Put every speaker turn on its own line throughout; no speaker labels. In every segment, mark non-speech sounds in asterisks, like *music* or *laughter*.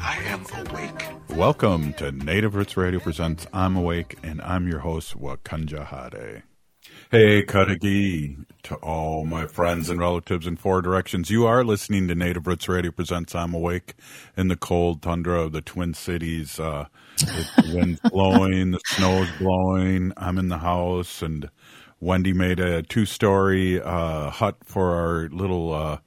I am awake.
Welcome to Native Roots Radio presents I'm Awake, and I'm your host, Wakanja Hade. Hey, Kadagi, to all my friends and relatives in four directions. You are listening to Native Roots Radio presents I'm Awake in the cold tundra of the Twin Cities. Uh, the wind's *laughs* blowing, the snow's blowing. I'm in the house, and Wendy made a two-story uh, hut for our little uh,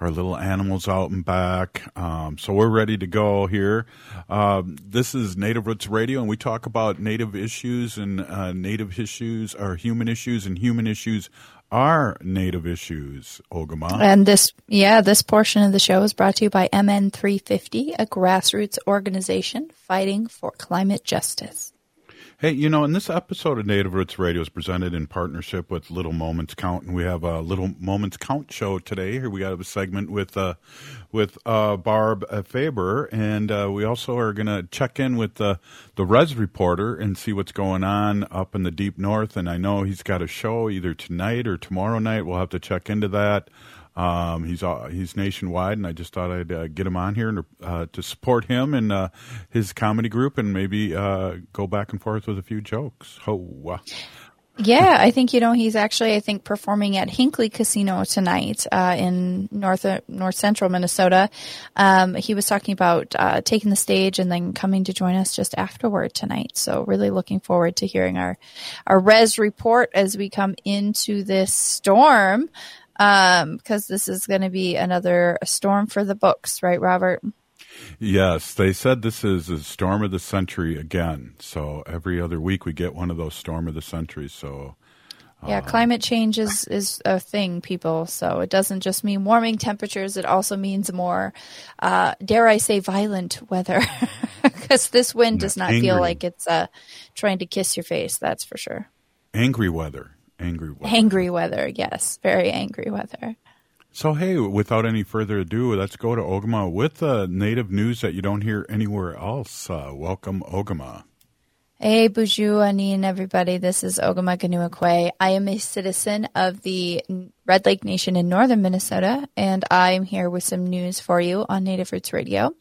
our little animals out and back. Um, so we're ready to go here. Um, this is Native Roots Radio, and we talk about native issues and uh, native issues are human issues, and human issues are native issues. Ogama.
And this, yeah, this portion of the show is brought to you by MN350, a grassroots organization fighting for climate justice.
Hey, you know, in this episode of Native Roots Radio is presented in partnership with Little Moments Count, and we have a Little Moments Count show today. Here we got a segment with uh, with uh, Barb Fabre, and uh, we also are going to check in with the the Rez reporter and see what's going on up in the deep north. And I know he's got a show either tonight or tomorrow night. We'll have to check into that. Um, he's uh, he's nationwide, and I just thought I'd uh, get him on here and, uh, to support him and uh, his comedy group, and maybe uh, go back and forth with a few jokes. Oh,
yeah, I think you know he's actually I think performing at Hinckley Casino tonight uh, in north north central Minnesota. Um, he was talking about taking the stage and then coming to join us just afterward tonight. So really looking forward to hearing our our res report as we come into this storm um, because this is going to be another storm for the books, right, Robert?
Yes, they said this is a storm of the century again. So every other week we get one of those storm of the century. So
yeah, climate change is, is a thing, people. So it doesn't just mean warming temperatures. It also means more, uh, dare I say, violent weather. *laughs* Because this wind does not
angry.
feel like it's uh, trying to kiss your face. That's for sure.
Angry weather. Angry weather.
Angry weather. Yes, very angry weather.
So hey, without any further ado, let's go to Ogama with uh, native news that you don't hear anywhere else. Uh, welcome, Ogama.
Hey, Boozhoo, Aaniin, everybody. This is Ogama Ganuakwe. I am a citizen of the Red Lake Nation in northern Minnesota, and I'm here with some news for you on Native Roots Radio.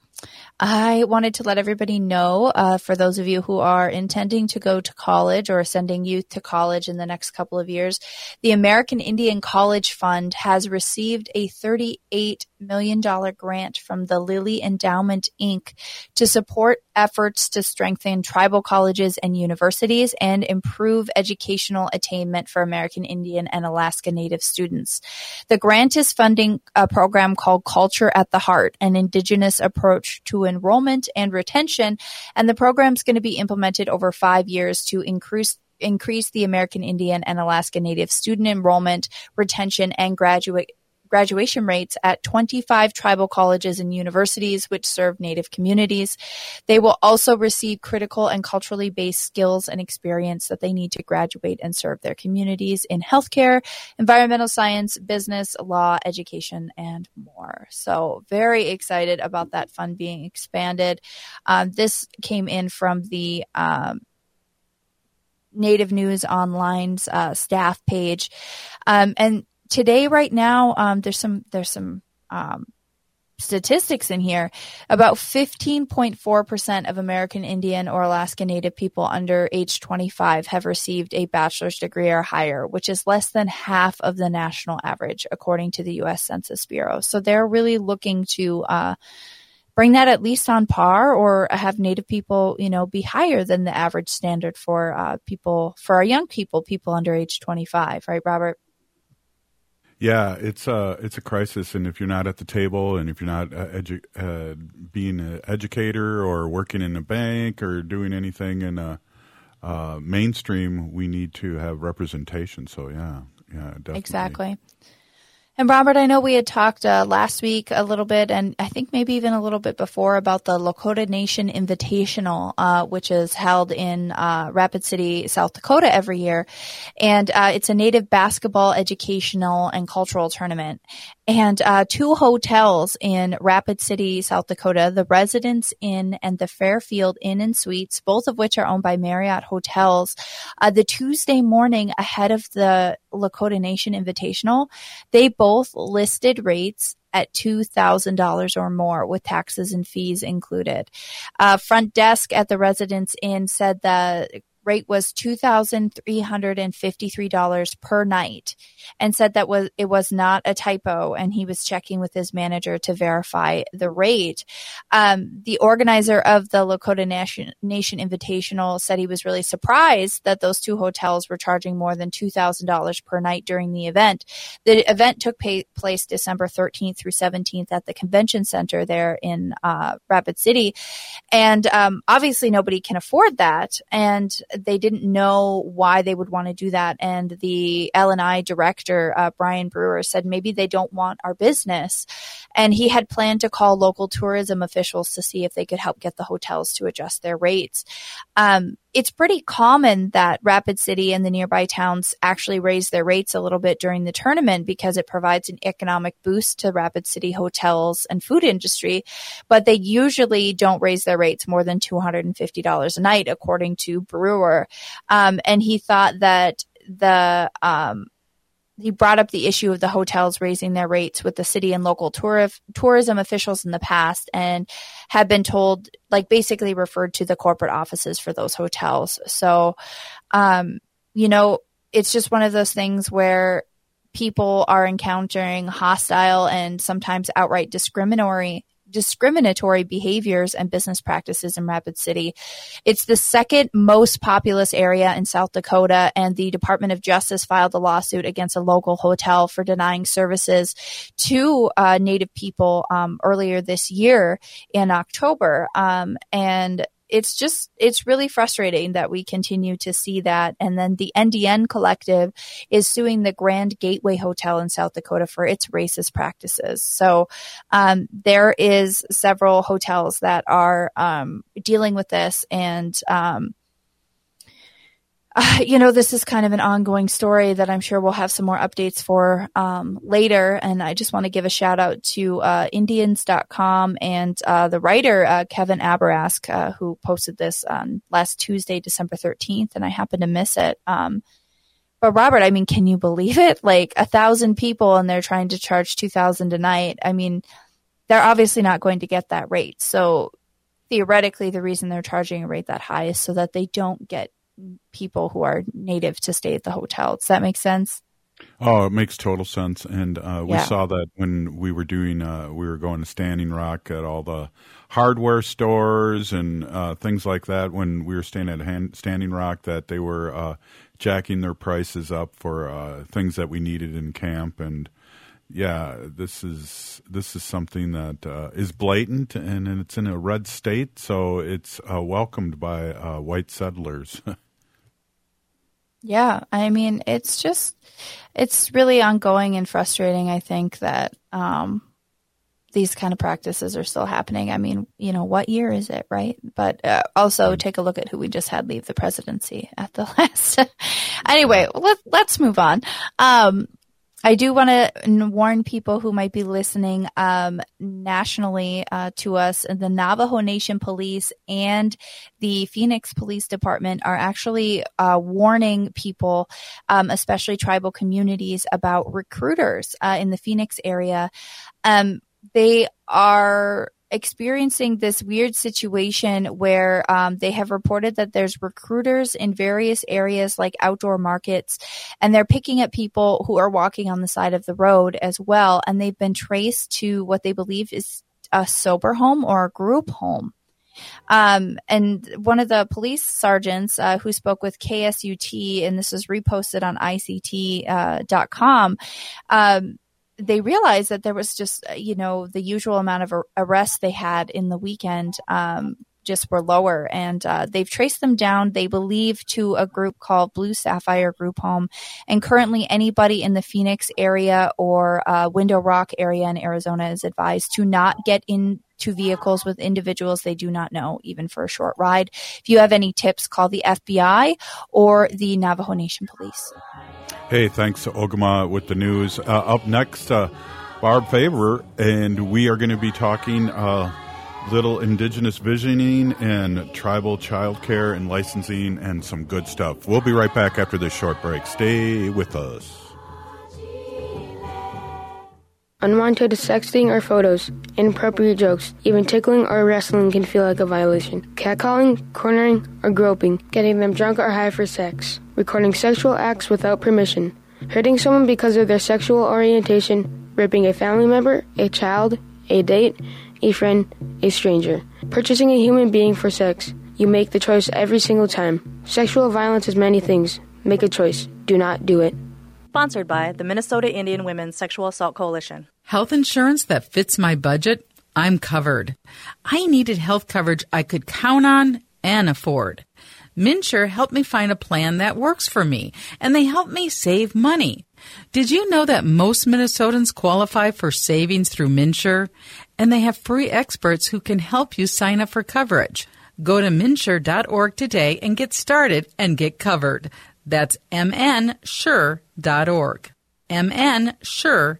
I wanted to let everybody know, uh, for those of you who are intending to go to college or sending youth to college in the next couple of years, the American Indian College Fund has received a $38 million grant from the Lilly Endowment, Inc. to support efforts to strengthen tribal colleges and universities and improve educational attainment for American Indian and Alaska Native students. The grant is funding a program called Culture at the Heart, an indigenous approach to enrollment and retention. And the program is going to be implemented over five years to increase increase the American Indian and Alaska Native student enrollment, retention, and graduate graduation rates at 25 tribal colleges and universities which serve Native communities. They will also receive critical and culturally based skills and experience that they need to graduate and serve their communities in healthcare, environmental science, business, law, education, and more. So, very excited about that fund being expanded. Um, this came in from the um, Native News Online's uh, staff page. Um, and today, right now, um, there's some there's some um, statistics in here. About 15.4% of American Indian or Alaska Native people under age 25 have received a bachelor's degree or higher, which is less than half of the national average, according to the U.S. Census Bureau. So they're really looking to uh, bring that at least on par or have native people you know be higher than the average standard for uh, people for our young people people under age 25 right robert
yeah, it's a it's a crisis, and if you're not at the table, and if you're not uh, edu- uh, being an educator or working in a bank or doing anything in a uh, mainstream, we need to have representation. So yeah, yeah, definitely.
Exactly. And Robert, I know we had talked uh, last week a little bit, and I think maybe even a little bit before about the Lakota Nation Invitational, uh, which is held in uh, Rapid City, South Dakota every year. And uh, it's a native basketball educational and cultural tournament. And uh, two hotels in Rapid City, South Dakota, the Residence Inn and the Fairfield Inn and Suites, both of which are owned by Marriott Hotels, uh, the Tuesday morning ahead of the Lakota Nation Invitational, they both listed rates at $2,000 or more with taxes and fees included. Uh, front desk at the Residence Inn said that rate was $2,353 per night and said that was it was not a typo and he was checking with his manager to verify the rate. Um, the organizer of the Lakota Nation, Nation Invitational said he was really surprised that those two hotels were charging more than $2,000 per night during the event. The event took pay, place December 13th through 17th at the convention center there in uh, Rapid City. And um, obviously nobody can afford that. And they didn't know why they would want to do that. And the LNI director, uh, Brian Brewer, said maybe they don't want our business. And he had planned to call local tourism officials to see if they could help get the hotels to adjust their rates. Um, it's pretty common that Rapid City and the nearby towns actually raise their rates a little bit during the tournament because it provides an economic boost to Rapid City hotels and food industry, but they usually don't raise their rates more than $250 a night, according to Brewer. Um, and he thought that the, um, he brought up the issue of the hotels raising their rates with the city and local tour- tourism officials in the past and had been told, like, basically referred to the corporate offices for those hotels. So, um, you know, it's just one of those things where people are encountering hostile and sometimes outright discriminatory discriminatory behaviors and business practices in Rapid City. It's the second most populous area in South Dakota, and the Department of Justice filed a lawsuit against a local hotel for denying services to uh, Native people um, earlier this year in October. Um, and it's just it's really frustrating that we continue to see that. And then the ndn collective is suing the grand gateway hotel in south dakota for its racist practices. So um, there is several hotels that are um, dealing with this and um, uh, you know, this is kind of an ongoing story that I'm sure we'll have some more updates for um, later. And I just want to give a shout out to uh, Indianz.com and uh, the writer, uh, Kevin Abourezk, uh, who posted this on last Tuesday, December 13th, and I happened to miss it. Um, but Robert, I mean, can you believe it? Like a thousand people and they're trying to charge 2000 a night. I mean, they're obviously not going to get that rate. So theoretically, the reason they're charging a rate that high is so that they don't get people who are native to stay at the hotel. Does that make sense?
Oh, it makes total sense. And uh, we
Yeah.
saw that when we were doing, uh, we were going to Standing Rock at all the hardware stores and uh, things like that. When we were staying at Han- Standing Rock, that they were uh, jacking their prices up for uh, things that we needed in camp. And yeah, this is this is something that uh, is blatant, and it's in a red state, so it's uh, welcomed by uh, white settlers. *laughs*
Yeah, I mean, it's just, it's really ongoing and frustrating. I think that um, these kind of practices are still happening. I mean, you know, what year is it, right? But uh, also take a look at who we just had leave the presidency at the *laughs* last. anyway, let, let's move on. Um, I do want to warn people who might be listening um, nationally uh, to us. The Navajo Nation Police and the Phoenix Police Department are actually uh, warning people, um, especially tribal communities, about recruiters uh, in the Phoenix area. Um, they are experiencing this weird situation where um, they have reported that there's recruiters in various areas like outdoor markets and they're picking up people who are walking on the side of the road as well and they've been traced to what they believe is a sober home or a group home. Um, and one of the police sergeants uh, who spoke with KSUT, and this was reposted on ICT.com, uh, um, they realized that there was just, uh, you know, the usual amount of ar- arrests they had in the weekend um, just were lower. And uh, they've traced them down, they believe, to a group called Blue Sapphire Group Home. And currently, anybody in the Phoenix area or uh, Window Rock area in Arizona is advised to not get in to vehicles with individuals they do not know, even for a short ride. If you have any tips, call the FBI or the Navajo Nation Police.
Hey, thanks to Ogama with the news. Uh, up next, uh, Barb Fabre, and we are going to be talking uh, little indigenous visioning and tribal childcare and licensing and some good stuff. We'll be right back after this short break. Stay with us.
Unwanted sexting or photos, inappropriate jokes, even tickling or wrestling can feel like a violation. Catcalling, cornering, or groping, getting them drunk or high for sex, recording sexual acts without permission, hurting someone because of their sexual orientation, ripping a family member, a child, a date, a friend, a stranger, purchasing a human being for sex. You make the choice every single time. Sexual violence is many things. Make a choice. Do not do it.
Sponsored by the Minnesota Indian Women's Sexual Assault Coalition.
Health insurance that fits my budget? I'm covered. I needed health coverage I could count on and afford. MNsure helped me find a plan that works for me, and they helped me save money. Did you know that most Minnesotans qualify for savings through MNsure? And they have free experts who can help you sign up for coverage. Go to mnsure.org today and get started and get covered. That's mnsure.org. mnsure.org.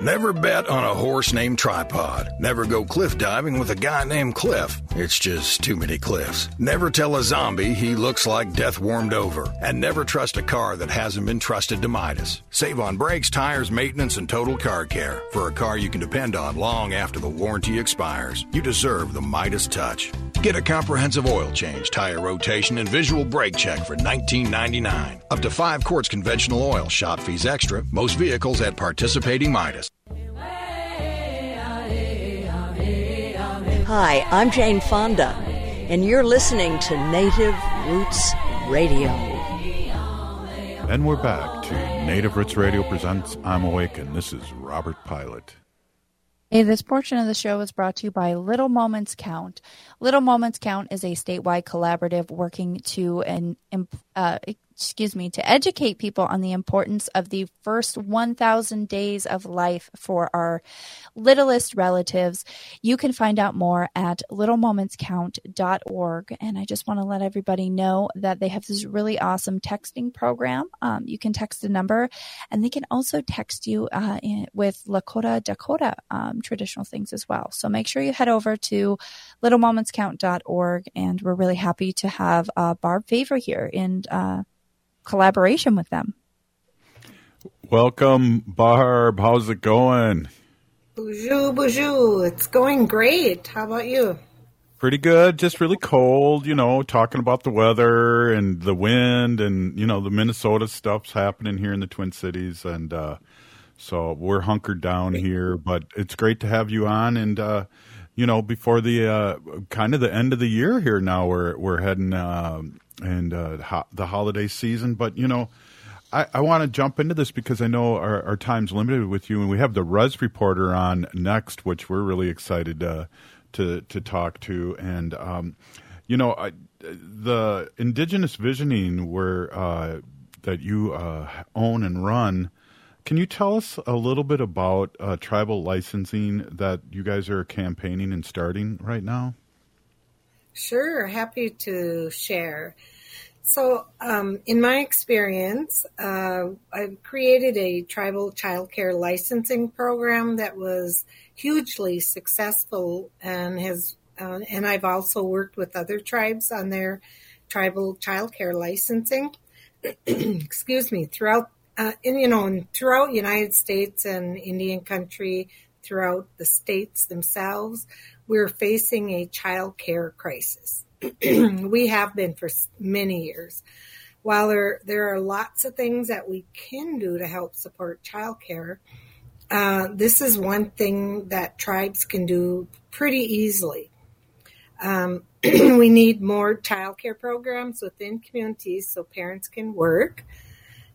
Never bet on a horse named Tripod. Never go cliff diving with a guy named Cliff. It's just too many cliffs. Never tell a zombie he looks like death warmed over. And never trust a car that hasn't been trusted to Midas. Save on brakes, tires, maintenance, and total car care. For a car you can depend on long after the warranty expires. You deserve the Midas touch. Get a comprehensive oil change, tire rotation, and visual brake check for $19.99. Up to five quarts conventional oil, shop fees extra. Most vehicles at participating Midas.
Hi, I'm Jane Fonda, and you're listening to Native Roots Radio.
And we're back to Native Roots Radio presents I'm Awake, and this is Robert Pilot.
Hey, this portion of the show is brought to you by Little Moments Count. Little Moments Count is a statewide collaborative working to an uh, excuse me, to educate people on the importance of the first 1,000 days of life for our littlest relatives. You can find out more at littlemomentscount.org. And I just want to let everybody know that they have this really awesome texting program. Um, you can text a number and they can also text you uh, in, with Lakota Dakota um, traditional things as well. So make sure you head over to littlemomentscount.org. And we're really happy to have uh, Barb Fabre here in uh, collaboration with them.
Welcome, Barb. How's it going?
Bonjour, bonjour. It's going great. How about you?
Pretty good. Just really cold, you know, talking about the weather and the wind and, you know, the Minnesota stuff's happening here in the Twin Cities. And uh, so we're hunkered down here, but it's great to have you on. And, uh, you know, before the uh, kind of the end of the year here now, we're, we're heading uh, and uh, ho- the holiday season. But you know, I, I want to jump into this because I know our, our, time's limited with you, and we have the Rez reporter on next, which we're really excited uh, to to talk to. And um, you know, I, the Indigenous Visioning, where uh, that you own and run. Can you tell us a little bit about uh, tribal licensing that you guys are campaigning and starting right now?
Sure, happy to share. So, um, in my experience, uh, I've created a tribal childcare licensing program that was hugely successful and has, uh, and I've also worked with other tribes on their tribal childcare licensing. *clears throat* Excuse me, throughout, uh, in, you know, and throughout United States and Indian country, throughout the states themselves, we're facing a child care crisis. *clears throat* we have been for many years. While there, there are lots of things that we can do to help support childcare, uh, this is one thing that tribes can do pretty easily. Um, *clears throat* we need more childcare programs within communities so parents can work.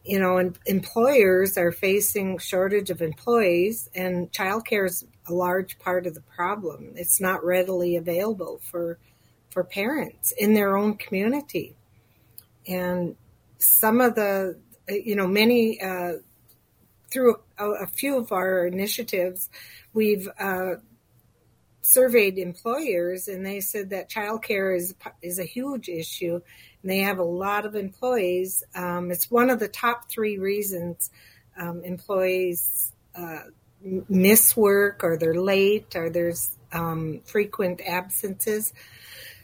You know, and employers are facing shortage of employees, and childcare is a large part of the problem. It's not readily available for for parents in their own community, and some of the you know many uh, through a, a, few of our initiatives, we've uh, surveyed employers, and they said that childcare is is a huge issue, and they have a lot of employees. Um, it's one of the top three reasons um, employees uh, miss work, or they're late, or there's um, frequent absences.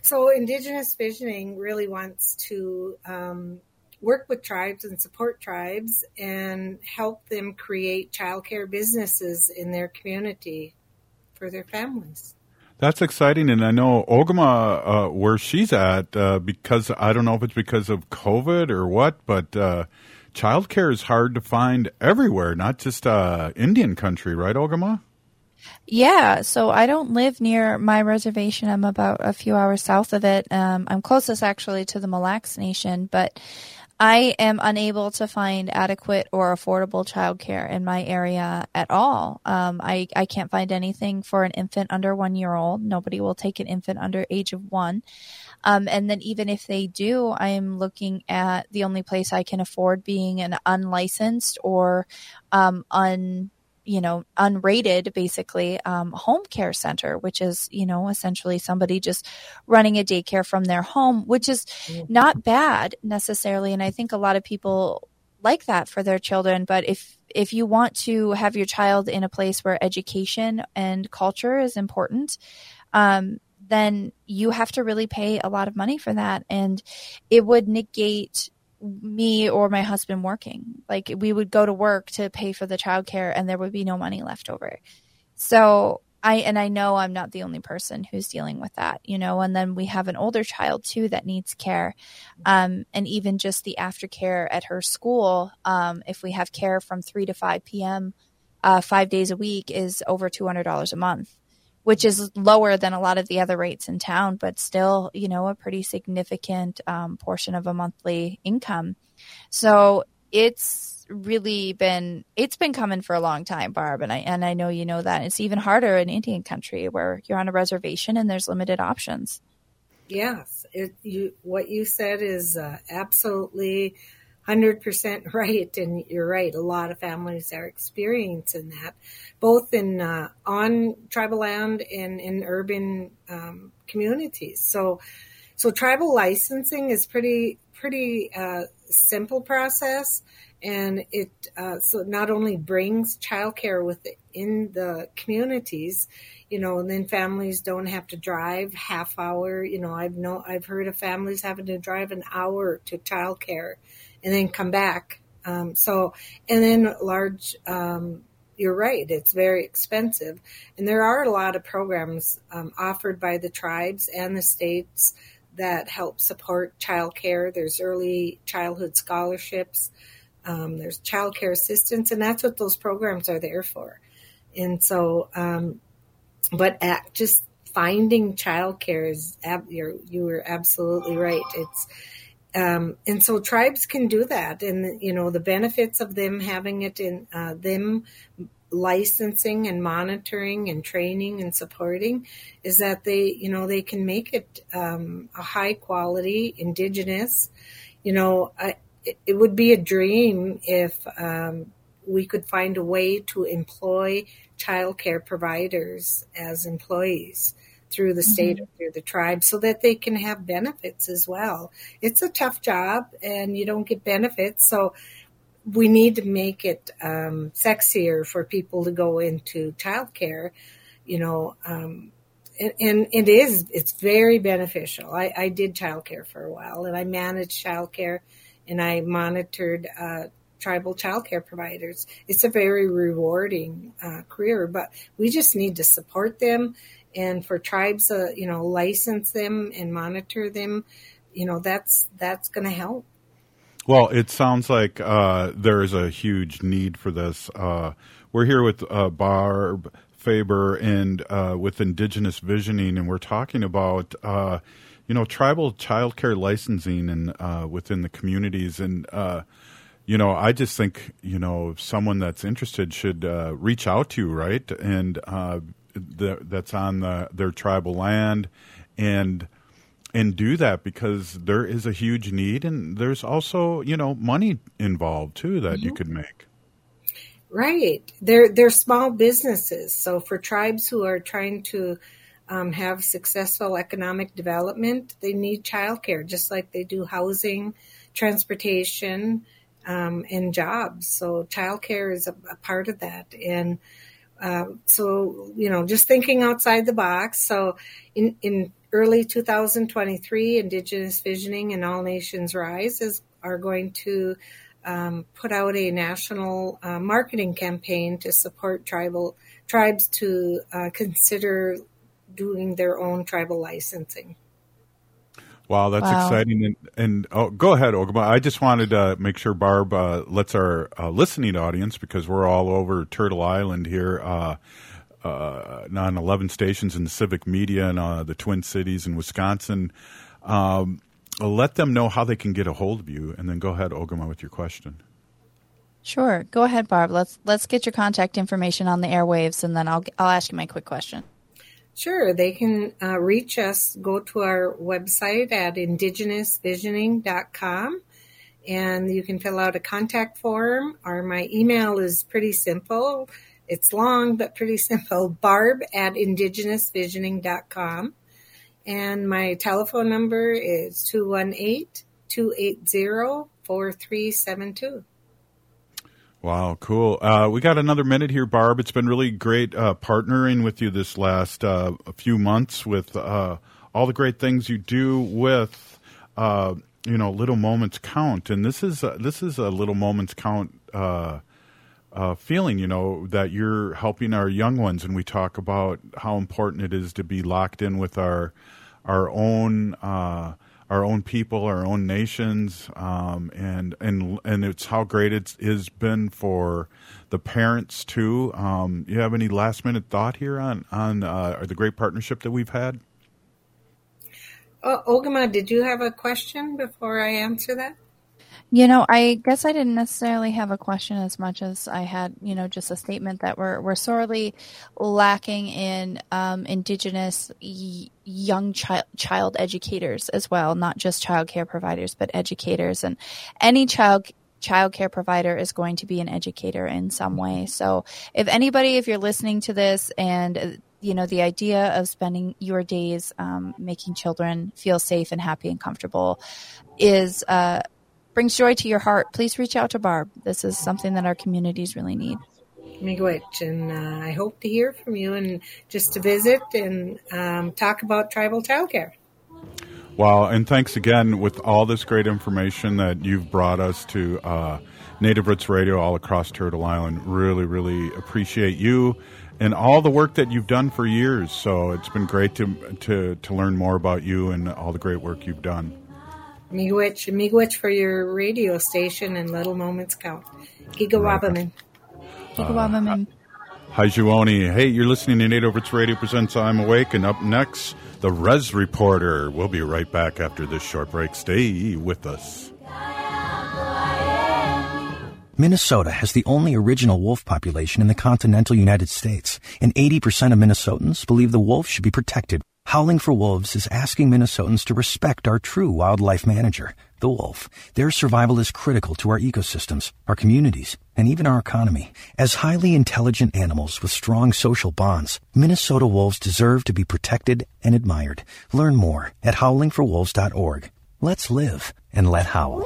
So, Indigenous Visioning really wants to um, work with tribes and support tribes and help them create childcare businesses in their community for their families.
That's exciting, and I know Ogama, uh, where she's at, uh, because I don't know if it's because of COVID or what, but uh, childcare is hard to find everywhere, not just uh, Indian country, right, Ogama?
Yeah, so I don't live near my reservation. I'm about a few hours south of it. Um, I'm closest actually to the Mille Lacs Nation, but I am unable to find adequate or affordable childcare in my area at all. Um, I, I can't find anything for an infant under one year old. Nobody will take an infant under age of one. Um, and then even if they do, I am looking at the only place I can afford being an unlicensed or um, un you know, unrated basically um, home care center, which is, you know, essentially somebody just running a daycare from their home, which is mm-hmm. not bad necessarily. And I think a lot of people like that for their children. But if, if you want to have your child in a place where education and culture is important, um, then you have to really pay a lot of money for that. And it would negate me or my husband working. Like we would go to work to pay for the childcare and there would be no money left over. So I and I know I'm not the only person who's dealing with that, you know, and then we have an older child too that needs care. Um, and even just the aftercare at her school, um, if we have care from three to five PM, uh, five days a week is over two hundred dollars a month which is lower than a lot of the other rates in town, but still, you know, a pretty significant um, portion of a monthly income. So it's really been it's been coming for a long time, Barb, and I and I know you know that it's even harder in Indian country where you're on a reservation and there's limited options.
Yes, it, you what you said is uh, absolutely 100% *laughs* right. And you're right. A lot of families are experiencing that, both in uh, on tribal land and in urban um, communities. So, so tribal licensing is pretty pretty uh, simple process, and it uh, so not only brings childcare within the communities, you know, and then families don't have to drive half hour. You know, I've know I've heard of families having to drive an hour to childcare and then come back. Um, so, and then large, um, you're right, it's very expensive. And there are a lot of programs um, offered by the tribes and the states that help support childcare. There's early childhood scholarships, um, there's child care assistance, and that's what those programs are there for. And so, um, but at just finding childcare is, ab- you're, you were absolutely right. It's, um, and so tribes can do that, and you know the benefits of them having it in uh, them licensing and monitoring and training and supporting is that they you know they can make it um, a high quality indigenous. You know, I, it, would be a dream if um, we could find a way to employ childcare providers as employees through the state mm-hmm. or through the tribe so that they can have benefits as well. It's a tough job and you don't get benefits. So we need to make it um, sexier for people to go into childcare, you know, um, and, and, it is, it's very beneficial. I, I did childcare for a while and I managed childcare and I monitored uh, tribal childcare providers. It's a very rewarding uh, career, but we just need to support them. And for tribes, uh, you know, license them and monitor them, you know, that's that's going to help.
Well, it sounds like uh, there is a huge need for this. Uh, we're here with uh, Barb Fabre and uh, with Indigenous Visioning, and we're talking about uh, you know tribal childcare licensing and uh, within the communities. And you know, I just think you know someone that's interested should reach out to you, right? And the, that's on the, their tribal land, and and do that because there is a huge need and there's also you know money involved too that mm-hmm. you could make.
Right. They're they're small businesses. So for tribes who are trying to um, have successful economic development they need childcare just like they do housing transportation um, and jobs. So childcare is a, a part of that. And uh, so you know just thinking outside the box so in in early 2023, Indigenous Visioning and All Nations Rise is, are going to um, put out a national uh, marketing campaign to support tribal tribes to uh, consider doing their own tribal licensing.
Wow, that's wow. exciting! And, and oh, go ahead, Ogama. I just wanted to make sure Barb uh, lets our uh, listening audience, because we're all over Turtle Island here, uh, uh, on 11 stations in the civic media in uh, the Twin Cities in Wisconsin. Um, let them know how they can get a hold of you, and then go ahead, Ogama, with your question.
Sure, go ahead, Barb. Let's let's get your contact information on the airwaves, and then I'll I'll ask you my quick question.
Sure, they can uh, reach us. Go to our website at indigenousvisioning.com and you can fill out a contact form. Or my email is pretty simple it's long but pretty *laughs* simple. Barb at indigenousvisioning.com. And my telephone number is 218 280 4372.
Wow, cool. Uh, we got another minute here, Barb. It's been really great uh, partnering with you this last uh, few months with uh, all the great things you do with, uh, you know, Little Moments Count. And this is this is a Little Moments Count uh, uh, feeling, you know, that you're helping our young ones, and we talk about how important it is to be locked in with our our own uh, our own people, our own nations, um, and and and it's how great it has been for the parents too. Um, you have any last minute thought here on on uh, the great partnership that we've had?
Uh, Ogama, did you have a question before I answer that?
You know, I guess I didn't necessarily have a question as much as I had, you know, just a statement that we're we're sorely lacking in um, Indigenous y- young child child educators as well, not just child care providers, but educators, and any child child care provider is going to be an educator in some way. So, if anybody, if you're listening to this and you know the idea of spending your days um, making children feel safe and happy and comfortable is uh, brings joy to your heart, please reach out to Barb. This is something that our communities really need.
Miigwech, and uh, I hope to hear from you and just to visit and um, talk about tribal childcare.
Wow, and thanks again with all this great information that you've brought us to uh, Native Roots Radio all across Turtle Island. Really, really appreciate you and all the work that you've done for years. So it's been great to to to learn more about you and all the great work you've done.
Miigwech, miigwech for your radio station and Little Moments Count. Gigawabaman.
Gigawabaman.
Uh, Haijuoni. Hey, you're listening to Native Roots Radio presents I'm Awake, and up next, the Rez Reporter. We'll be right back after this short break. Stay with us.
Minnesota has the only original wolf population in the continental United States, and 80% of Minnesotans believe the wolf should be protected Howling for Wolves is asking Minnesotans to respect our true wildlife manager, the wolf. Their survival is critical to our ecosystems, our communities, and even our economy. As highly intelligent animals with strong social bonds, Minnesota wolves deserve to be protected and admired. Learn more at howlingforwolves.org. Let's live and let howl.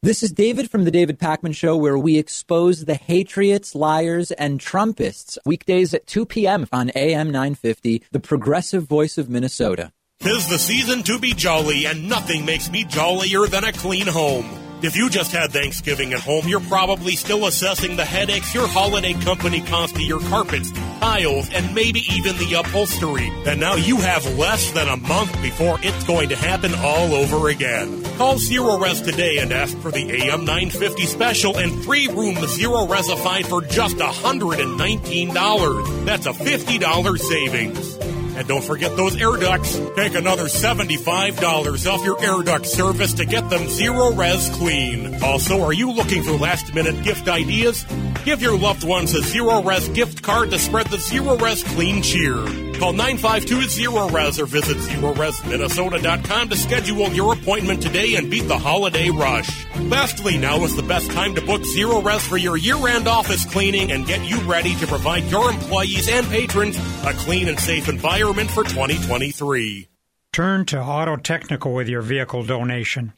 This is David from The David Pakman Show, where we expose the hatriots, liars, and Trumpists. Weekdays at 2 p.m. on AM 950, the progressive voice of Minnesota.
Tis the season to be jolly, and nothing makes me jollier than a clean home. If you just had Thanksgiving at home, you're probably still assessing the headaches your holiday company caused to your carpets, tiles, and maybe even the upholstery. And now you have less than a month before it's going to happen all over again. Call Zerorez today and ask for the AM 950 special and three room Zerorezified for just $119. That's a $50 savings. And don't forget those air ducts. Take another $75 off your air duct service to get them Zerorez clean. Also, are you looking for last minute gift ideas? Give your loved ones a Zerorez gift card to spread the Zerorez clean cheer. Call 952-ZERO-REZ or visit ZerorezMinnesota.com to schedule your appointment today and beat the holiday rush. Lastly, now is the best time to book Zerorez for your year-end office cleaning and get you ready to provide your employees and patrons a clean and safe environment for 2023.
Turn to Auto Technical with your vehicle donation.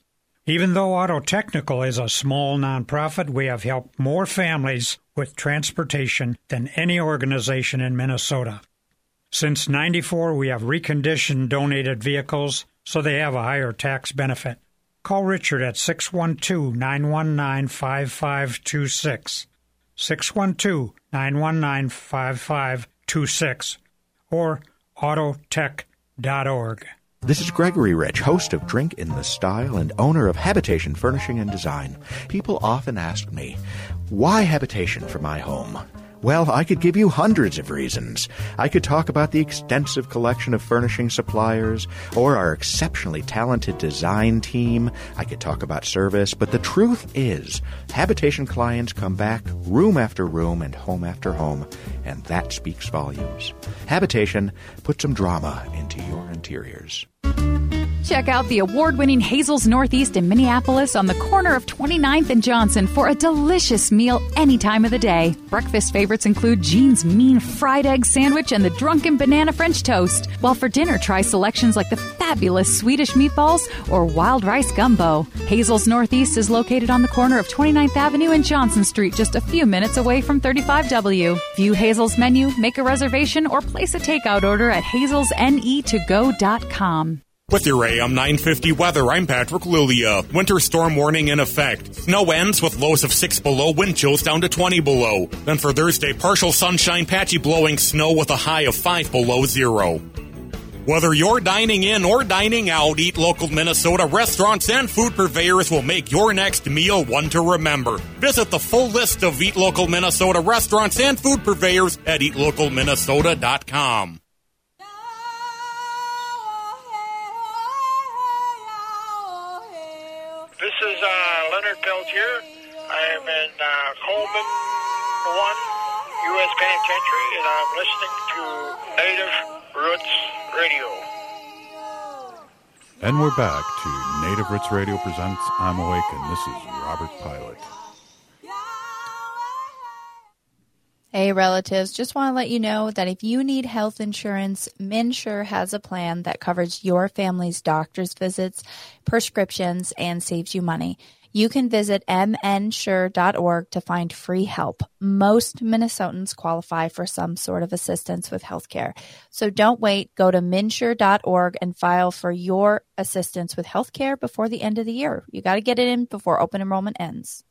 Even though Auto Technical is a small nonprofit, we have helped more families with transportation than any organization in Minnesota. Since 94, we have reconditioned donated vehicles so they have a higher tax benefit. Call Richard at 612 919 5526. 612 919 5526 or autotech.org.
This is Gregory Rich, host of Drink in the Style and owner of Habitation Furnishing and Design. People often ask me, why habitation for my home? Well, I could give you hundreds of reasons. I could talk about the extensive collection of furnishing suppliers or our exceptionally talented design team. I could talk about service, but the truth is, habitation clients come back room after room and home after home, and that speaks volumes. Habitation put some drama into your interiors.
Check out the award winning Hazel's Northeast in Minneapolis on the corner of 29th and Johnson for a delicious meal any time of the day. Breakfast favorites include Jean's Mean Fried Egg Sandwich and the Drunken Banana French Toast. While for dinner, try selections like the fabulous Swedish meatballs or wild rice gumbo. Hazel's Northeast is located on the corner of 29th Avenue and Johnson Street, just a few minutes away from 35W. View Hazel's menu, make a reservation, or place a takeout order at hazelsne2go.com.
With your AM 950 weather, I'm Patrick Lilia. Winter storm warning in effect. Snow ends with lows of 6 below, wind chills down to 20 below. Then for Thursday, partial sunshine, patchy blowing snow with a high of 5 below zero. Whether you're dining in or dining out, Eat Local Minnesota restaurants and food purveyors will make your next meal one to remember. Visit the full list of Eat Local Minnesota restaurants and food purveyors at eatlocalminnesota.com.
Leonard Peltier. I am in uh, Coleman 1 U.S. Penitentiary, and I'm listening to Native Roots Radio.
And we're back to Native Roots Radio presents I'm Awake, and this is Robert Pilot.
Hey, relatives, just want to let you know that if you need health insurance, MNsure has a plan that covers your family's doctor's visits, prescriptions, and saves you money. You can visit mnsure.org to find free help. Most Minnesotans qualify for some sort of assistance with healthcare. So don't wait. Go to mnsure.org and file for your assistance with healthcare before the end of the year. You got to get it in before open enrollment ends.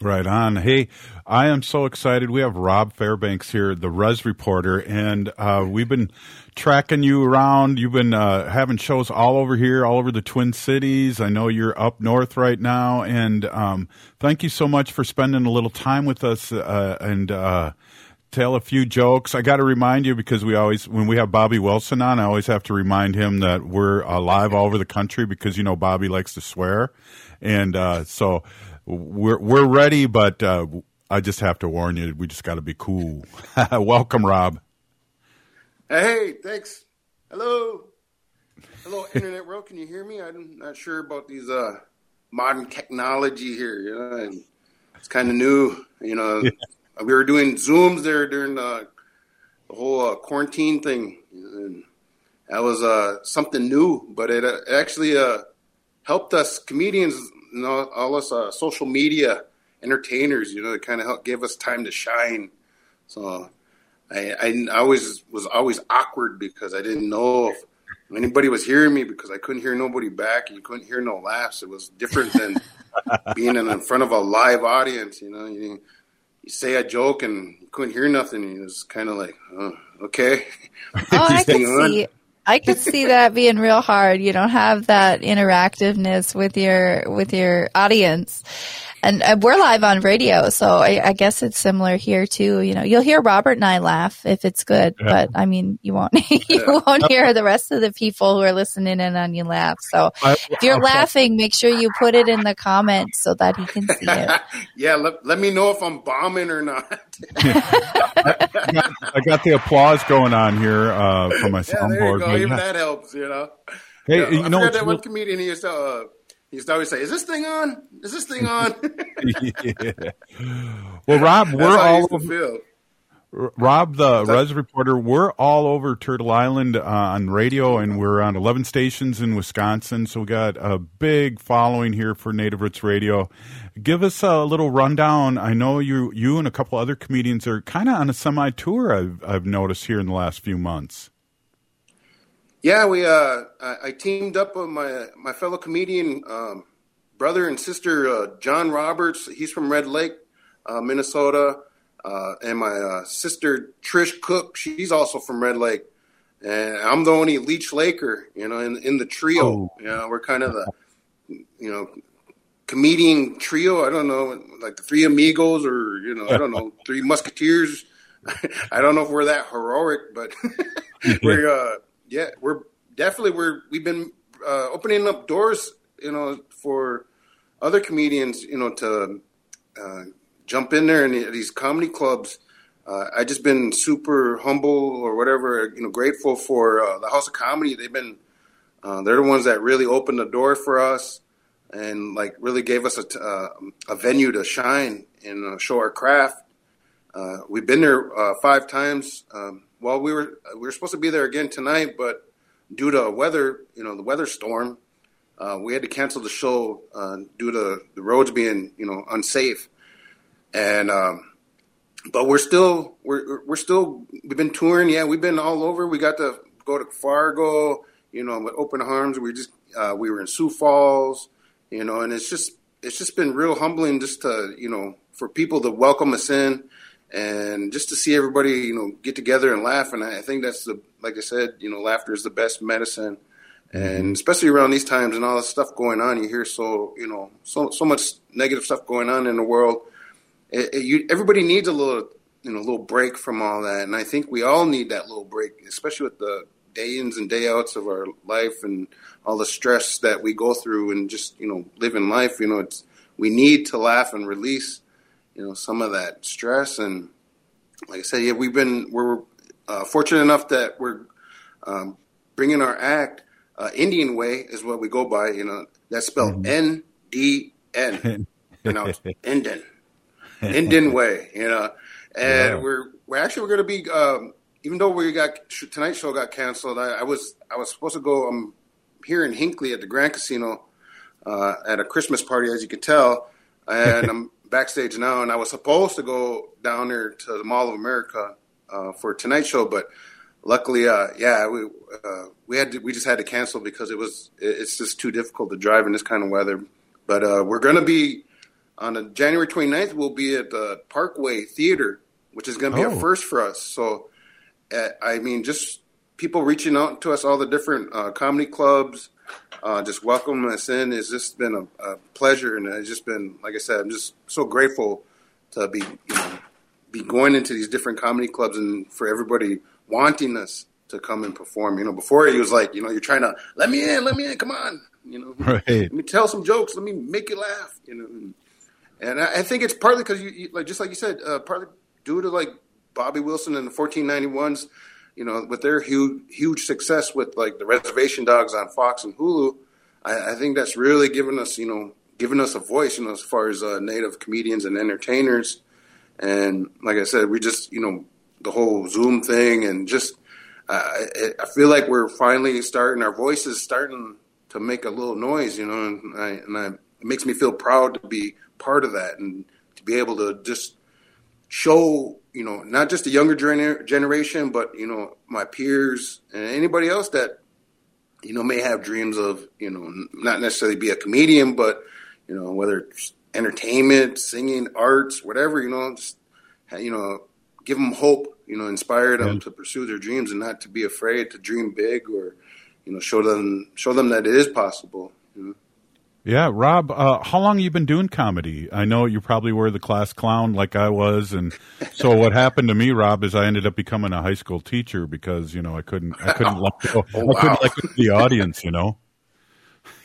Right on. Hey, I am so excited. We have Rob Fairbanks here, the Rez reporter, and uh, we've been tracking you around. You've been uh, having shows all over here, all over the Twin Cities. I know you're up north right now, and um, thank you so much for spending a little time with us uh, and uh, tell a few jokes. I got to remind you because we always, when we have Bobby Wilson on, I always have to remind him that we're uh, live all over the country because you know Bobby likes to swear, and uh, so we're we're ready, but uh, I just have to warn you, we just got to be cool. *laughs* Welcome, Rob.
Hey, thanks. Hello. Hello, internet world. Can you hear me? I'm not sure about these uh, modern technology here. You know, and it's kind of new. You know, we were doing zooms there during the, the whole uh, quarantine thing, and that was uh, something new. But it, uh, actually uh, helped us comedians, you know, all us uh, social media entertainers. You know, it kind of helped give us time to shine. So I, I, I always was always awkward because I didn't know if anybody was hearing me because I couldn't hear nobody back. and You couldn't hear no laughs. It was different than *laughs* being in, in front of a live audience. You know, you, you say a joke and you couldn't hear nothing. It was kind of like, oh, okay.
Oh, *laughs* I
This
could
thing on.
see. I could see that being real hard. You don't have that interactiveness with your with your audience, and uh, we're live on radio, so I, I guess it's similar here too. You know, you'll hear Robert and I laugh if it's good,
Yeah.
but I mean, you won't *laughs* you won't hear the rest of the people who are listening in on you laugh. So if you're
okay. *laughs*
laughing, make sure you put it in the comments so that he can see it. *laughs*
yeah, let, let me know if I'm bombing or not.
I got the applause going on here uh, from my
yeah, there you
soundboard.
go. Even
yeah.
that helps, you know.
Hey,
Yeah,
you
I
know,
forgot
it's
that one comedian. He used to uh, he used to always say, "Is this thing on? Is this thing on?" *laughs*
yeah. Well, Rob, we're all over, Rob, the Rez reporter, we're all over Turtle Island uh, on radio, and we're on 11 stations in Wisconsin. So we got a big following here for Native Roots Radio. Give us a little rundown. I know you, you and a couple other comedians are kind of on a semi tour. I've, I've noticed here in the last few months.
Yeah, we uh, I, I teamed up with my my fellow comedian um, brother and sister uh, John Roberts. He's from Red Lake, uh, Minnesota, uh, and my uh, sister Trish Cook. She's also from Red Lake, and I'm the only Leech Laker. You know, in in the trio.
Oh.
You know, we're kind of the you know comedian trio. I don't know, like the Three Amigos, or you know, I don't know, *laughs* Three Musketeers. *laughs* I don't know if we're that heroic, but *laughs* we're uh, yeah, we're definitely we're we've been uh, opening up doors, you know, for other comedians, you know, to uh, jump in there in these comedy clubs. Uh, I just been super humble or whatever, you know, grateful for uh, the House of Comedy. They've been uh, they're the ones that really opened the door for us and like really gave us a, t- uh, a venue to shine and uh, show our craft. Uh, we've been there uh, five times. Um, well, we were we were supposed to be there again tonight, but due to weather, you know, the weather storm, uh, we had to cancel the show uh, due to the roads being, you know, unsafe. And um, but we're still we're we're still we've been touring. Yeah, we've been all over. We got to go to Fargo, you know, with open arms. We just uh, we were in Sioux Falls, you know, and it's just it's just been real humbling just to you know for people to welcome us in and just to see everybody you know get together and laugh. And I I think that's the like I said, you know, laughter is the best medicine. And mm-hmm. especially around these times and all this stuff going on, you hear so you know so so much negative stuff going on in the world. It, it- you, everybody needs a little you know a little break from all that, and I think we all need that little break, especially with the day ins and day outs of our life and all the stress that we go through and just you know living life. You know, it's we need to laugh and release you know some of that stress and like I said, yeah, we've been we're uh, fortunate enough that we're um, bringing our act. Uh, Indian way is what we go by. You know, that's spelled N D N, *laughs* pronounced Indian, Indian way. You know, and
Yeah.
we're we're actually we're going to be. Um, even though we got tonight's show got canceled, I, I was I was supposed to go. I'm here in Hinckley at the Grand Casino uh, at a Christmas party, as you can tell, and *laughs* I'm backstage now. And I was supposed to go down there to the Mall of America uh, for tonight's show, but luckily, uh, yeah, we uh, we had to, we just had to cancel because it was it- it's just too difficult to drive in this kind of weather. But uh, we're going to be on the January 29th. We'll be at the Parkway Theater, which is going to be
Oh.
a first for us. So, uh, I mean, just people reaching out to us, all the different uh, comedy clubs, uh, just welcoming us in. It's just been a, a pleasure, and it's just been, like I said, I'm just so grateful to be, you know, be going into these different comedy clubs and for everybody wanting us to come and perform. You know, before it was like, you know, you're trying to let me in, let me in, come on, you know, *laughs*
Right.
let me tell some jokes, let me make you laugh, you know. And, and I, I think it's partly because you, you, like, just like you said, uh, partly due to like Bobby Wilson and the 1491s, you know, with their huge huge success with like the reservation dogs on Fox and Hulu, I, I think that's really given us, you know, giving us a voice, you know, as far as uh, native comedians and entertainers. And like I said, we just, you know, the whole Zoom thing and just, uh, I, I feel like we're finally starting, our voices starting to make a little noise, you know, and, I, and I, it makes me feel proud to be part of that and to be able to just show, you know, not just the younger gener- generation, but, you know, my peers and anybody else that, you know, may have dreams of, you know, not necessarily be a comedian, but, you know, whether it's entertainment, singing, arts, whatever, you know, just, you know, give them hope, you know, inspire them to pursue their dreams and not to be afraid to dream big or, you know, show them, show them that it is possible. You know?
Yeah, Rob, uh, how long have you been doing comedy? I know you probably were the class clown like I was, and so what happened to me, Rob, is I ended up becoming a high school teacher because you know I couldn't I couldn't let go, *laughs*
Oh,
I couldn't
wow.
let go the audience, you know.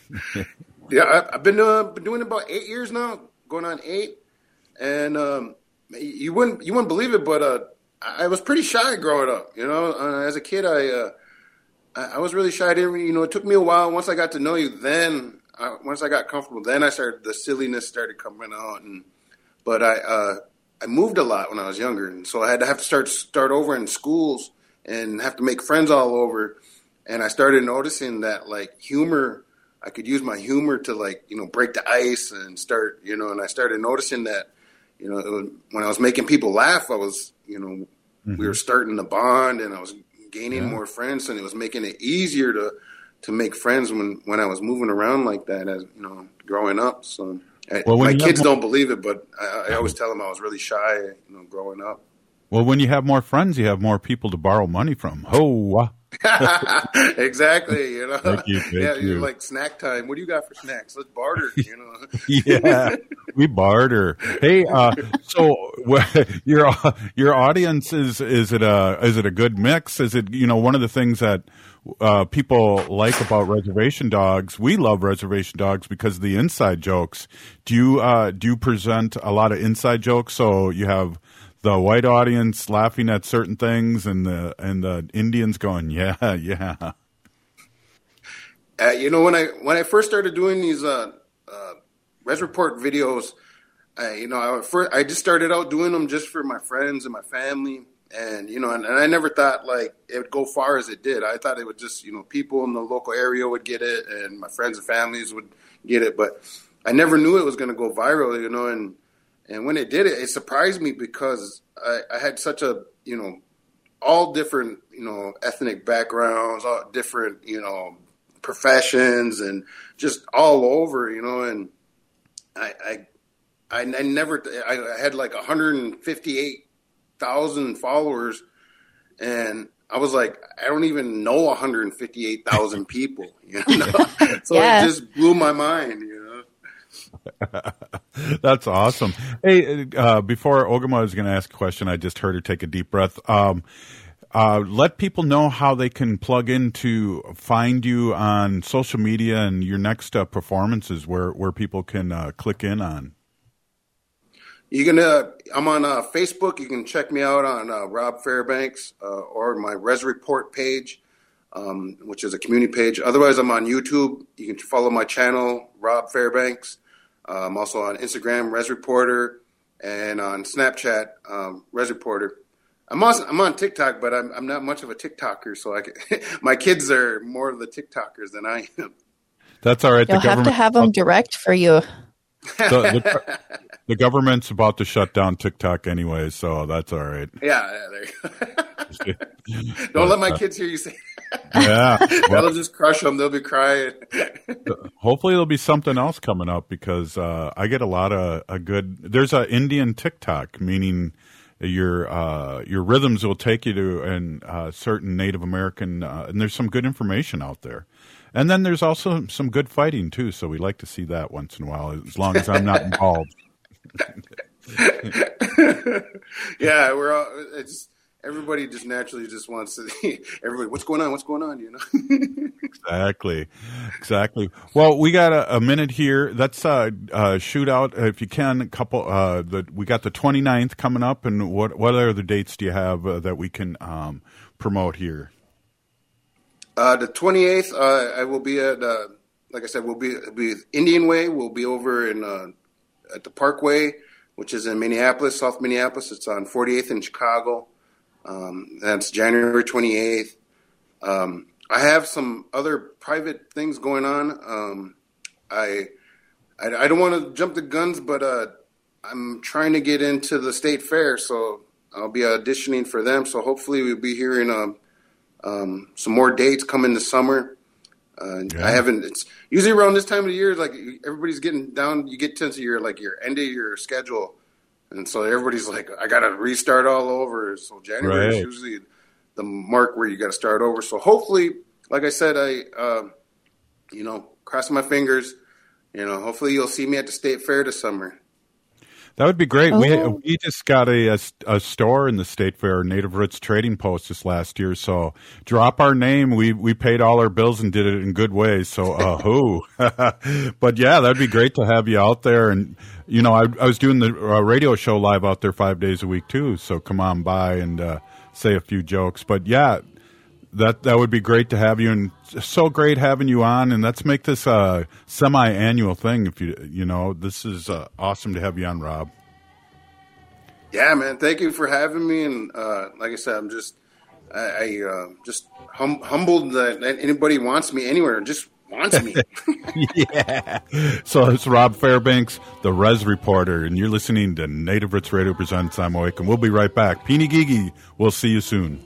*laughs*
Yeah, I, I've been uh, been doing about eight years now, going on eight, and um, you wouldn't you wouldn't believe it, but uh, I I was pretty shy growing up. You know, uh, as a kid, I, uh, I I was really shy. I didn't, you know, it took me a while. Once I got to know you, then uh, once I got comfortable, then I started the silliness started coming out, and but I uh, I moved a lot when I was younger, and so I had to have to start start over in schools and have to make friends all over, and I started noticing that like humor. I could use my humor to like you know break the ice and start you know and I started noticing that you know it was, when I was making people laugh I was you know we were starting to bond and I was gaining
Yeah.
more friends and it was making it easier to to make friends when when I was moving around like that as you know growing up. So I,
Well,
my kids
more-
don't believe it but I, I always tell them I was really shy you know growing up.
Well, when you have more friends, you have more people to borrow money from. Oh, *laughs*
exactly you know
Thank you, thank
yeah
you.
you're like snack time what do you got for snacks let's barter you know *laughs*
yeah, we barter. Hey, uh, so *laughs* your your audience is is it a is it a good mix? Is it you know one of the things that uh, people like about Reservation Dogs? We love Reservation Dogs because of the inside jokes. Do you uh, do you present a lot of inside jokes? So you have the white audience laughing at certain things, and the and the Indians going, *laughs* yeah, yeah.
Uh, you know, when I when I first started doing these uh, uh, rez report videos, I, you know, I first I just started out doing them just for my friends and my family, and you know, and, and I never thought like it would go far as it did. I thought it would just you know people in the local area would get it, and my friends and families would get it, but I never knew it was going to go viral. You know, and and when it did it, it surprised me because I, I had such a you know all different you know ethnic backgrounds, all different you know professions, and just all over. You know, and I I I, I never I had like 158,000 followers, and I was like, I don't even know 158,000 *laughs* people. You know, *laughs* so
Yeah.
it just blew my mind. You know. *laughs*
That's awesome. Hey, uh, before Ogama is going to ask a question, I just heard her take a deep breath. Um, uh, let people know how they can plug in to find you on social media and your next uh, performances, where where people can uh, click in on.
You can. Uh, I'm on uh, Facebook. You can check me out on uh, Rob Fairbanks uh, or my Rez Report page, um, which is a community page. Otherwise, I'm on YouTube. You can follow my channel, Rob Fairbanks. Uh, I'm also on Instagram, Rez Reporter, and on Snapchat, um, Rez Reporter. I'm on, I'm on TikTok, but I'm, I'm not much of a TikToker, so I can, *laughs* my kids are more of the TikTokers than I am.
That's all right.
You'll have to have them direct for you.
the, the, *laughs* the government's about to shut down TikTok anyway, so that's all right.
Yeah, yeah there you go. *laughs* Don't let my kids hear you say.
Yeah. *laughs*
That'll just crush them. They'll be crying. *laughs*
Hopefully, there'll be something else coming up because uh, I get a lot of a good. There's a Indian TikTok, meaning your uh, your rhythms will take you to an uh, certain Native American, uh, and there's some good information out there. And then there's also some good fighting too, so we like to see that once in a while, as long as I'm not involved. *laughs*
yeah, we're all. It's everybody just naturally just wants to. *laughs* Everybody, what's going on? What's going on? You know. *laughs*
Exactly, exactly. Well, we got a, a minute here. Let's uh, uh, shoot out if you can. A couple. Uh, the, we got the 29th coming up, and what what other dates do you have uh, that we can um, promote here?
Uh, the 28th, uh, I will be at, uh, like I said, we'll be, be Indian Way. We'll be over in uh, at the Parkway, which is in Minneapolis, South Minneapolis. It's on 48th in Chicago. Um, that's January 28th. Um, I have some other private things going on. Um, I, I, I don't want to jump the guns, but uh, I'm trying to get into the state fair, so I'll be auditioning for them. So hopefully we'll be hearing um, um, some more dates coming this summer. Uh,
Yeah.
I haven't. It's usually around this time of the year, like everybody's getting down. You get to your like your end of your schedule, and so everybody's like, I got to restart all over. So January
Right.
is usually the mark where you got to start over. So hopefully, like I said, I uh, you know crossing my fingers. You know, hopefully you'll see me at the state fair this summer.
That would be great. We
Oh.
we just got a, a a store in the state fair, Native Roots Trading Post, this last year. So drop our name. We we paid all our bills and did it in good ways. So uh, *laughs* who? *laughs* but yeah, that'd be great to have you out there. And you know, I I was doing the uh, radio show live out there five days a week too. So come on by and uh, say a few jokes. But yeah, that that would be great to have you and so great having you on and let's make this a semi-annual thing if you you know this is uh, awesome to have you on rob
Yeah, man. Thank you for having me. And uh, like I said, I'm just I, I uh, just hum- humbled that anybody wants me anywhere. Just wants me. *laughs* *laughs*
yeah so it's rob fairbanks the rez reporter and you're listening to native roots radio presents i'm awake and we'll be right back peeny gigi we'll see you soon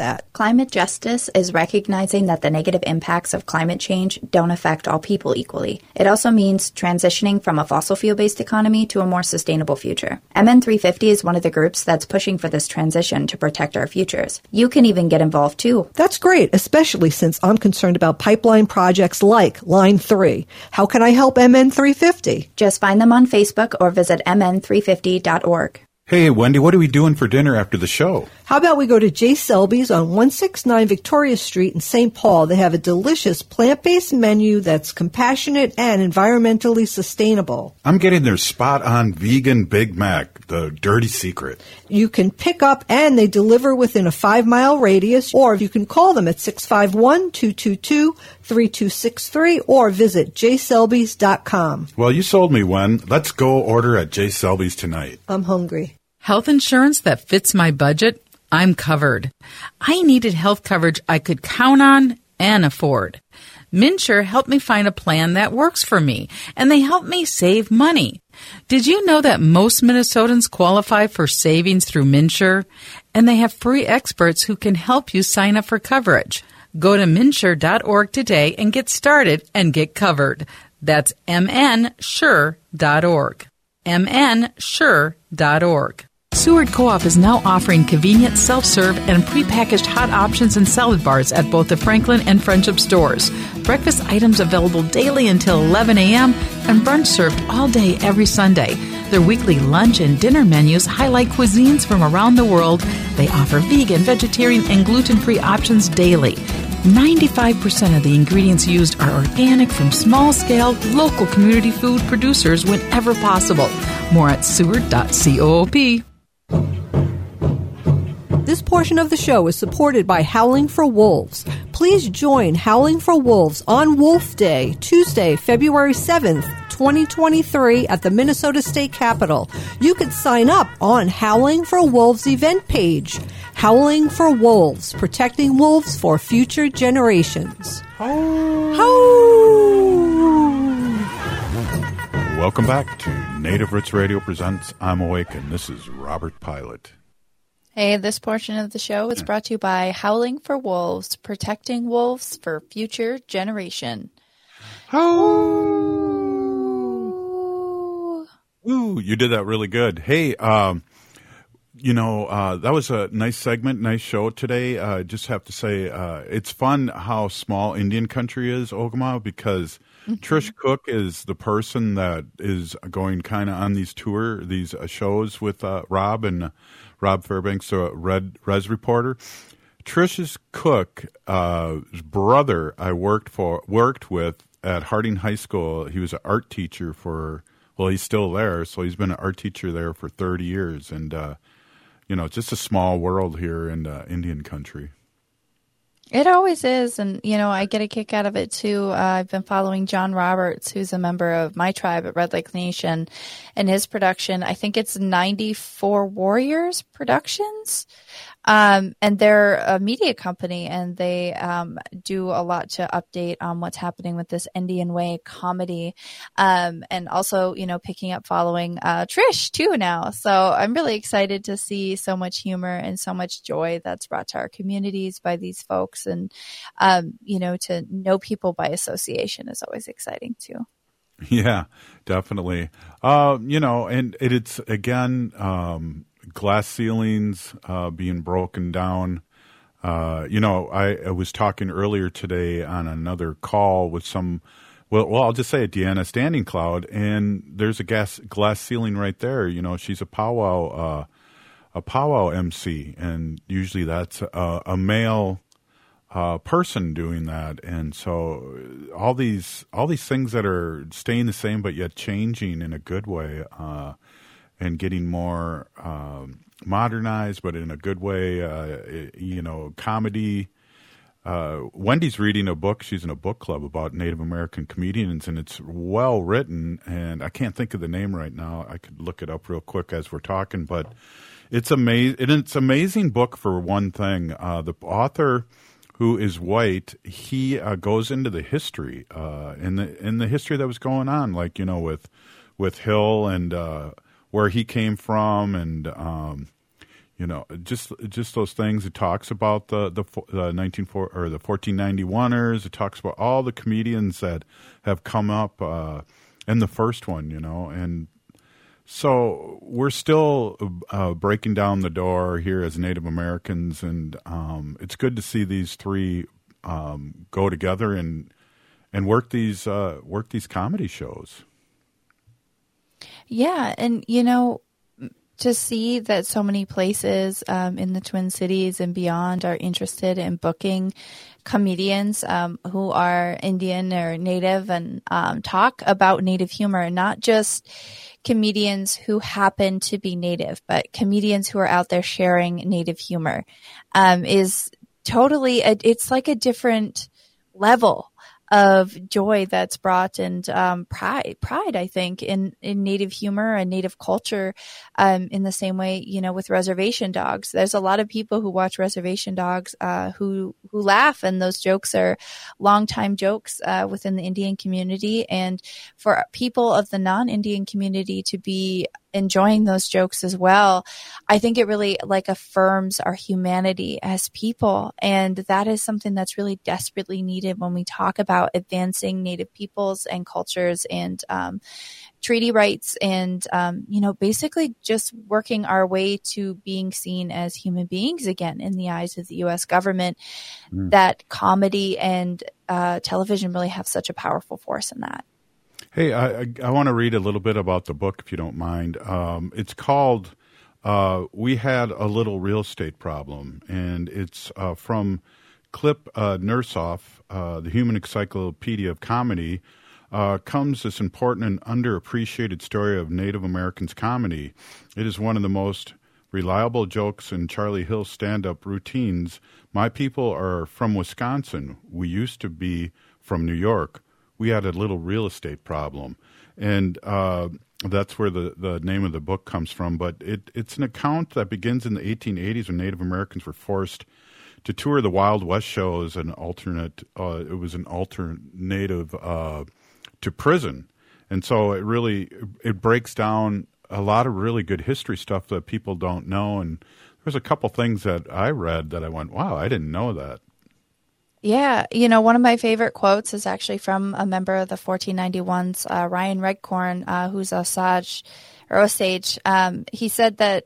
That
Climate justice is recognizing that the negative impacts of climate change don't affect all people equally. It also means transitioning from a fossil fuel based economy to a more sustainable future. MN350 is one of the groups that's pushing for this transition to protect our futures. You can even get involved too.
That's great, especially since I'm concerned about pipeline projects like Line 3. How can I help MN350?
Just find them on Facebook or visit mn350.org.
hey wendy what are we doing for dinner after the show
How about we go to J. Selby's on 169 Victoria Street in St. Paul? They have a delicious plant-based menu that's compassionate and environmentally sustainable.
i'm getting their spot on vegan big mac the dirty secret
You can pick up and they deliver within a five mile radius, or you can call them at 651-222-3263 or visit jselbys.com.
well you sold me wen let's go order at j selby's tonight
I'm hungry.
Health insurance that fits my budget? I'm covered. I needed health coverage I could count on and afford. MNsure helped me find a plan that works for me, and they helped me save money. Did you know that most Minnesotans qualify for savings through MNsure? And they have free experts who can help you sign up for coverage. Go to mnsure.org today and get started and get covered. That's mnsure.org. mnsure.org. Seward Co-op is now offering convenient self-serve and prepackaged hot options and salad bars at both the Franklin and Friendship stores. Breakfast items available daily until 11 a.m. and brunch served all day every Sunday. Their weekly lunch and dinner menus highlight cuisines from around the world. They offer vegan, vegetarian, and gluten-free options daily. 95% of the ingredients used are organic from small scale, local community food producers whenever possible. More at seward.coop.
This portion of the show is supported by Howling for Wolves. Please join Howling for Wolves on Wolf Day, Tuesday, February 7th, 2023 at the Minnesota State Capitol. You can sign up on Howling for Wolves event page. Howling for Wolves, protecting wolves for future generations.
welcome back to native roots radio presents i'm awake and this is robert pilot
Hey, this portion of the show is brought to you by Howling for Wolves, protecting wolves for future generation.
Ooh, you did that really good. Hey, um, you know, uh, that was a nice segment, nice show today. Uh, I just have to say, uh, it's fun how small Indian country is, Ogama, because Trish Cook is the person that is going kind of on these tour, these uh, shows with uh, Rob and uh, Rob Fairbanks, a Red Rez reporter. Trish's Cook, uh, brother, I worked for worked with at Harding High School. He was an art teacher for well, he's still there. So he's been an art teacher there for 30 years. And, uh, you know, it's just a small world here in uh, Indian country.
It always is. And, you know, I get a kick out of it too. Uh, I've been following John Roberts, who's a member of my tribe at Red Lake Nation, and his production. I think it's 94 Warriors Productions. Um, and they're a media company and they um, do a lot to update on what's happening with this Indian Way comedy. Um, and also, you know, picking up following uh, Trish too now. So I'm really excited to see so much humor and so much joy that's brought to our communities by these folks. And, um, you know, to know people by association is always exciting too. *laughs*
Yeah, definitely. Uh, you know, and it, it's again, um, glass ceilings uh, being broken down. Uh, you know, I, I, was talking earlier today on another call with some. Well, well, I'll just say it, Deanna Standing Cloud, and there's a gas, glass ceiling right there. You know, she's a powwow, uh, a powwow MC, and usually that's a, a male uh, person doing that. And so, all these all these things that are staying the same but yet changing in a good way. And getting more um, modernized, but in a good way. Uh, you know, comedy. Uh, Wendy's reading a book. She's in a book club about Native American comedians, and it's well written. And I can't think of the name right now. I could look it up real quick as we're talking, but it's amazing. It's an amazing book for one thing. Uh, the author, who is white, he uh, goes into the history uh, in the in the history that was going on, like you know with with Hill and uh, where he came from and um, you know just just those things. It talks about the the, the or the fourteen ninety oneers. It talks about all the comedians that have come up uh, in the first one. You know, and so we're still uh, breaking down the door here as Native Americans, and um, it's good to see these three um, go together and and work these uh, work these comedy shows.
Yeah, and you know, to see that so many places um, in the Twin Cities and beyond are interested in booking comedians um, who are Indian or Native and um, talk about Native humor, not just comedians who happen to be Native, but comedians who are out there sharing Native humor, um, is totally. A, it's like a different level of joy that's brought and um, pride, pride, I think, in, in Native humor and Native culture. Um, in the same way, you know, with reservation dogs, there's a lot of people who watch reservation dogs uh, who who laugh, and those jokes are longtime jokes uh, within the Indian community. And for people of the non-Indian community to be enjoying those jokes as well, I think it really like affirms our humanity as people. And that is something that's really desperately needed when we talk about advancing Native peoples and cultures and, um, treaty rights and, um, you know, basically just working our way to being seen as human beings again in the eyes of the U.S. government. Mm. That comedy and uh, television really have such a powerful force in that.
Hey, I, I, want to read a little bit about the book, if you don't mind. Um, it's called uh, "We Had a Little Real Estate Problem," and it's uh, from Kliph uh, Nesteroff, uh, the Human Encyclopedia of Comedy. Uh, comes this important and underappreciated story of Native Americans comedy. It is one of the most reliable jokes in Charlie Hill's stand-up routines. My people are from Wisconsin. We used to be from New York we had a little real estate problem, and uh, that's where the, the name of the book comes from. But it, it's an account that begins in the 1880s when Native Americans were forced to tour the Wild West show as an alternate. Uh, it was an alternative uh, to prison, and so it really it breaks down a lot of really good history stuff that people don't know. And there's a couple things that I read that I went, "Wow, I didn't know that."
Yeah, you know, one of my favorite quotes is actually from a member of the 1491s, uh, Ryan Redcorn, uh, who's a Sage or Osage. Um, he said that,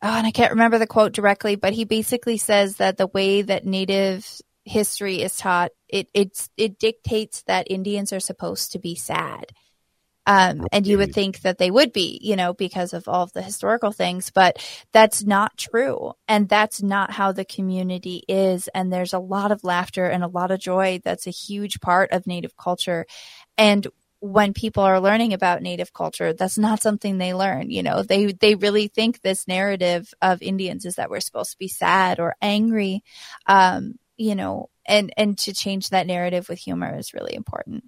oh, and I can't remember the quote directly, but he basically says that the way that Native history is taught, it it dictates that Indians are supposed to be sad. Um, and you would think that they would be, you know, because of all of the historical things, but that's not true. And that's not how the community is. And there's a lot of laughter and a lot of joy. That's a huge part of Native culture. And when people are learning about native culture, that's not something they learn. You know, they, they really think this narrative of Indians is that we're supposed to be sad or angry. Um, you know, and, and to change that narrative with humor is really important.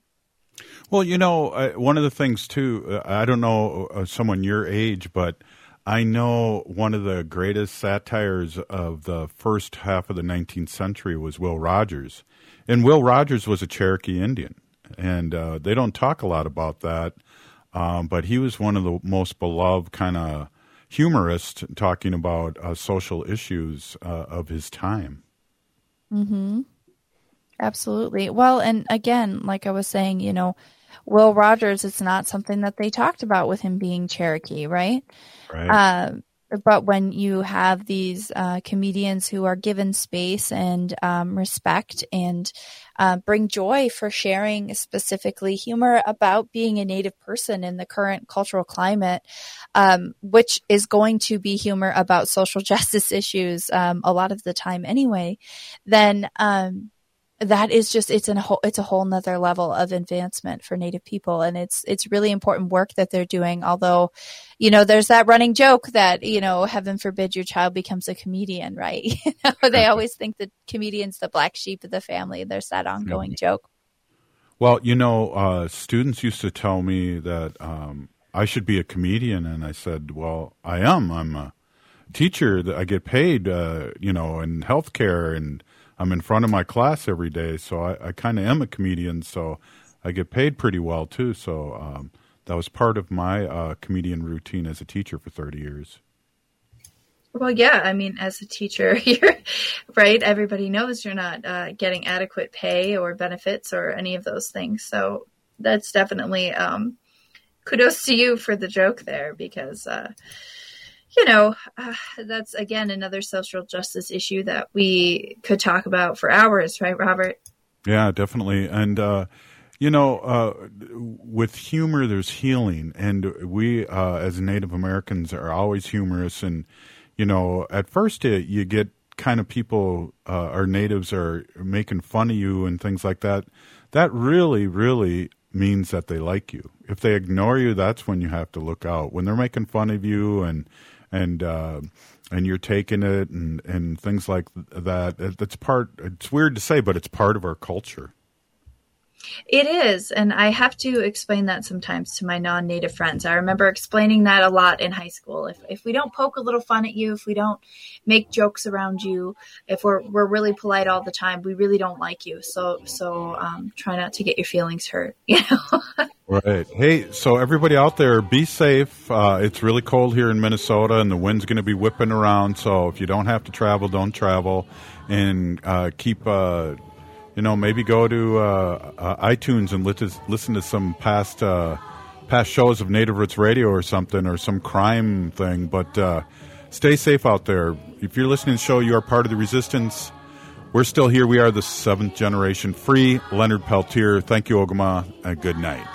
Well, you know, uh, one of the things too, uh, I don't know uh, someone your age, but I know one of the greatest satires of the first half of the 19th century was Will Rogers. And Will Rogers was a Cherokee Indian. And uh, they don't talk a lot about that. Um, but he was one of the most beloved kind of humorists talking about uh, social issues uh, of his time.
Mm-hmm. Absolutely. Well, and again, like I was saying, you know, Will Rogers, it's not something that they talked about with him being Cherokee, right?
Right.
Uh, but when you have these uh, comedians who are given space and um, respect and uh, bring joy for sharing specifically humor about being a native person in the current cultural climate, um, which is going to be humor about social *laughs* justice issues um, a lot of the time anyway, then um, that is just it's a whole it's a whole nother level of advancement for native people. And it's it's really important work that they're doing. Although you know there's that running joke that you know heaven forbid your child becomes a comedian right? *laughs* You know, they always think that comedians the black sheep of the family. There's that ongoing joke.
Well you know uh, students used to tell me that um, i should be a comedian. And i said well i am. I'm a teacher. That i get paid uh, you know in healthcare and I'm in front of my class every day, so I, I kind of am a comedian. So I get paid pretty well too. So um, that was part of my uh, comedian routine as a teacher for 30 years.
Well, yeah, I mean, as a teacher, *laughs* you're right. Everybody knows you're not uh, getting adequate pay or benefits or any of those things. So that's definitely um, kudos to you for the joke there because. Uh, you know, uh, that's again another social justice issue that we could talk about for hours, right, Robert?
Yeah, definitely. And, uh, you know, uh, with humor, there's healing. And we, uh, as Native Americans, are always humorous. And, you know, at first it, you get kind of people, uh, our natives are making fun of you and things like that. That really, really means that they like you. If they ignore you, that's when you have to look out. When they're making fun of you and and uh, and you're taking it and and things like that. That's part. It's weird to say, but it's part of our culture.
It is, and I have to explain that sometimes to my non-native friends. I remember explaining that a lot in high school. If if we don't poke a little fun at you, if we don't make jokes around you, if we're we're really polite all the time, we really don't like you. So so um, try not to get your feelings hurt. *laughs* You know.
right. Hey, so everybody out there, be safe. Uh, it's really cold here in Minnesota, and the wind's going to be whipping around. So if you don't have to travel, don't travel, and uh, keep uh, you know, maybe go to uh, uh, iTunes and listen, to some past uh, past shows of Native Roots Radio or something, or some crime thing. But uh, stay safe out there. If you're listening to the show, you are part of the resistance. We're still here. We are the seventh generation free. Leonard Peltier. Thank you, Ogama, and good night.